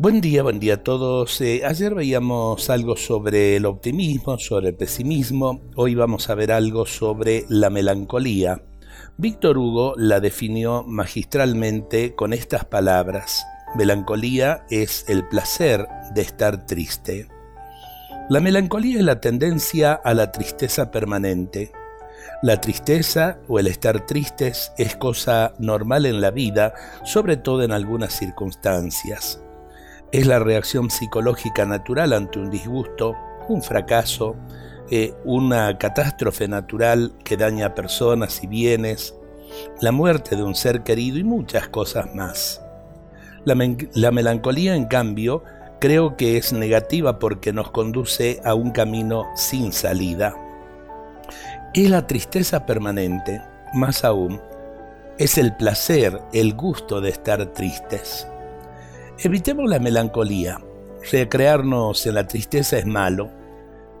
Buen día, buen día a todos. Eh, ayer veíamos algo sobre el optimismo, sobre el pesimismo. Hoy vamos a ver algo sobre la melancolía. Víctor Hugo la definió magistralmente con estas palabras. Melancolía es el placer de estar triste. La melancolía es la tendencia a la tristeza permanente. La tristeza o el estar tristes es cosa normal en la vida, sobre todo en algunas circunstancias. Es la reacción psicológica natural ante un disgusto, un fracaso, eh, una catástrofe natural que daña a personas y bienes, la muerte de un ser querido y muchas cosas más. La, la melancolía, en cambio, creo que es negativa porque nos conduce a un camino sin salida. Es la tristeza permanente, más aún, es el placer, el gusto de estar tristes. Evitemos la melancolía. Recrearnos en la tristeza es malo.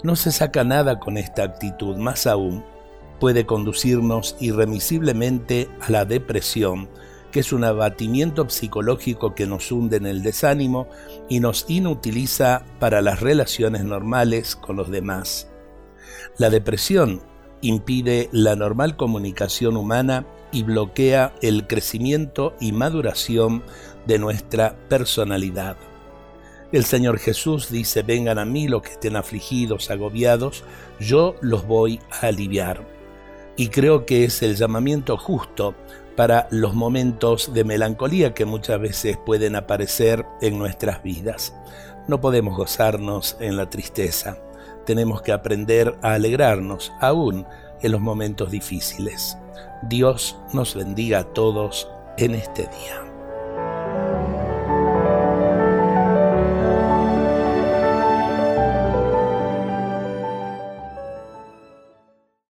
No se saca nada con esta actitud, más aún, puede conducirnos irremisiblemente a la depresión, que es un abatimiento psicológico que nos hunde en el desánimo y nos inutiliza para las relaciones normales con los demás. La depresión impide la normal comunicación humana y bloquea el crecimiento y maduración de nuestra personalidad. El Señor Jesús dice, vengan a mí los que estén afligidos, agobiados, yo los voy a aliviar. Y creo que es el llamamiento justo para los momentos de melancolía que muchas veces pueden aparecer en nuestras vidas. No podemos gozarnos en la tristeza, tenemos que aprender a alegrarnos aún en los momentos difíciles. Dios nos bendiga a todos en este día.